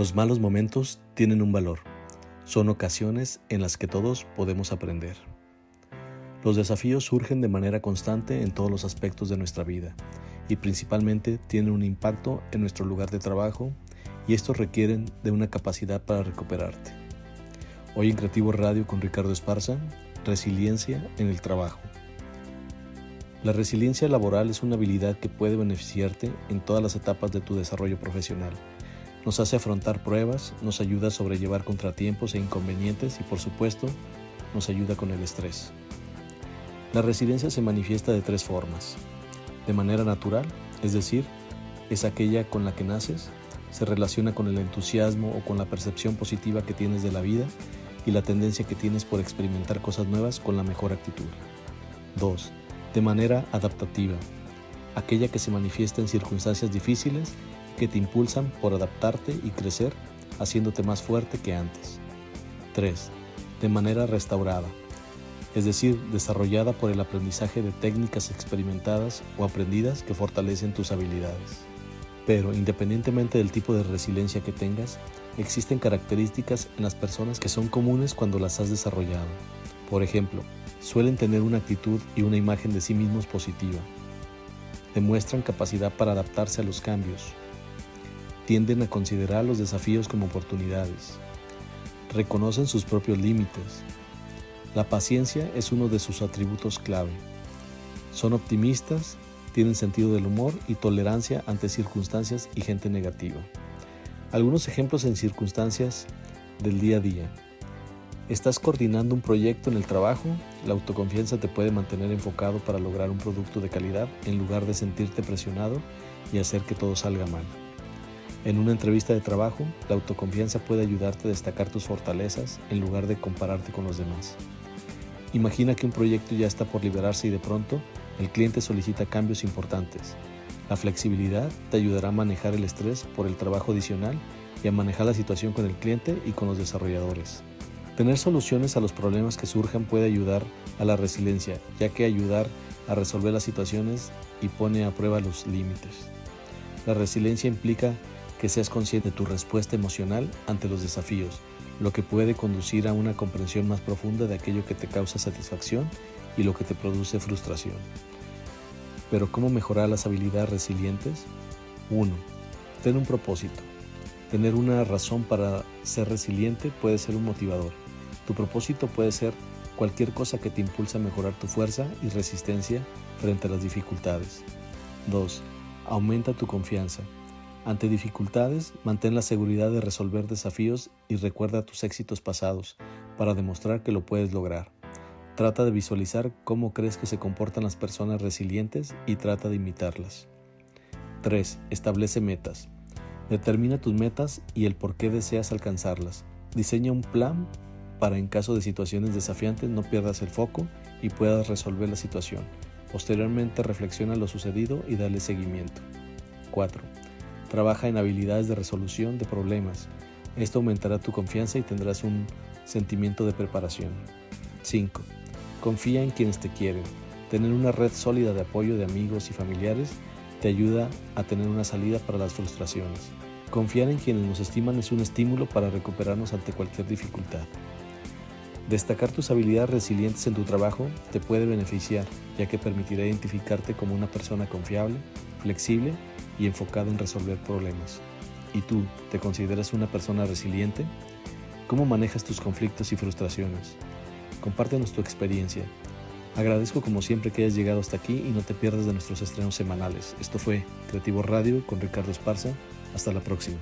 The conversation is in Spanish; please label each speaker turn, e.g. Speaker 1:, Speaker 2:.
Speaker 1: Los malos momentos tienen un valor. Son ocasiones en las que todos podemos aprender. Los desafíos surgen de manera constante en todos los aspectos de nuestra vida y principalmente tienen un impacto en nuestro lugar de trabajo y estos requieren de una capacidad para recuperarte. Hoy en Creativo Radio con Ricardo Esparza, resiliencia en el trabajo. La resiliencia laboral es una habilidad que puede beneficiarte en todas las etapas de tu desarrollo profesional nos hace afrontar pruebas, nos ayuda a sobrellevar contratiempos e inconvenientes y por supuesto nos ayuda con el estrés. La resiliencia se manifiesta de tres formas. De manera natural, es decir, es aquella con la que naces, se relaciona con el entusiasmo o con la percepción positiva que tienes de la vida y la tendencia que tienes por experimentar cosas nuevas con la mejor actitud. 2. De manera adaptativa, aquella que se manifiesta en circunstancias difíciles que te impulsan por adaptarte y crecer, haciéndote más fuerte que antes. 3. De manera restaurada, es decir, desarrollada por el aprendizaje de técnicas experimentadas o aprendidas que fortalecen tus habilidades. Pero independientemente del tipo de resiliencia que tengas, existen características en las personas que son comunes cuando las has desarrollado. Por ejemplo, suelen tener una actitud y una imagen de sí mismos positiva. Demuestran capacidad para adaptarse a los cambios, tienden a considerar los desafíos como oportunidades. Reconocen sus propios límites. La paciencia es uno de sus atributos clave. Son optimistas, tienen sentido del humor y tolerancia ante circunstancias y gente negativa. Algunos ejemplos en circunstancias del día a día. ¿Estás coordinando un proyecto en el trabajo? La autoconfianza te puede mantener enfocado para lograr un producto de calidad en lugar de sentirte presionado y hacer que todo salga mal. En una entrevista de trabajo, la autoconfianza puede ayudarte a destacar tus fortalezas en lugar de compararte con los demás. Imagina que un proyecto ya está por liberarse y de pronto el cliente solicita cambios importantes. La flexibilidad te ayudará a manejar el estrés por el trabajo adicional y a manejar la situación con el cliente y con los desarrolladores. Tener soluciones a los problemas que surjan puede ayudar a la resiliencia, ya que ayudar a resolver las situaciones y pone a prueba los límites. La resiliencia implica que seas consciente de tu respuesta emocional ante los desafíos, lo que puede conducir a una comprensión más profunda de aquello que te causa satisfacción y lo que te produce frustración. Pero ¿cómo mejorar las habilidades resilientes? 1. Ten un propósito. Tener una razón para ser resiliente puede ser un motivador. Tu propósito puede ser cualquier cosa que te impulse a mejorar tu fuerza y resistencia frente a las dificultades. 2. Aumenta tu confianza. Ante dificultades, mantén la seguridad de resolver desafíos y recuerda tus éxitos pasados para demostrar que lo puedes lograr. Trata de visualizar cómo crees que se comportan las personas resilientes y trata de imitarlas. 3. Establece metas. Determina tus metas y el por qué deseas alcanzarlas. Diseña un plan para en caso de situaciones desafiantes no pierdas el foco y puedas resolver la situación. Posteriormente reflexiona lo sucedido y dale seguimiento. 4. Trabaja en habilidades de resolución de problemas. Esto aumentará tu confianza y tendrás un sentimiento de preparación. 5. Confía en quienes te quieren. Tener una red sólida de apoyo de amigos y familiares te ayuda a tener una salida para las frustraciones. Confiar en quienes nos estiman es un estímulo para recuperarnos ante cualquier dificultad. Destacar tus habilidades resilientes en tu trabajo te puede beneficiar, ya que permitirá identificarte como una persona confiable, flexible y enfocado en resolver problemas. ¿Y tú te consideras una persona resiliente? ¿Cómo manejas tus conflictos y frustraciones? Compártenos tu experiencia. Agradezco como siempre que hayas llegado hasta aquí y no te pierdas de nuestros estrenos semanales. Esto fue Creativo Radio con Ricardo Esparza. Hasta la próxima.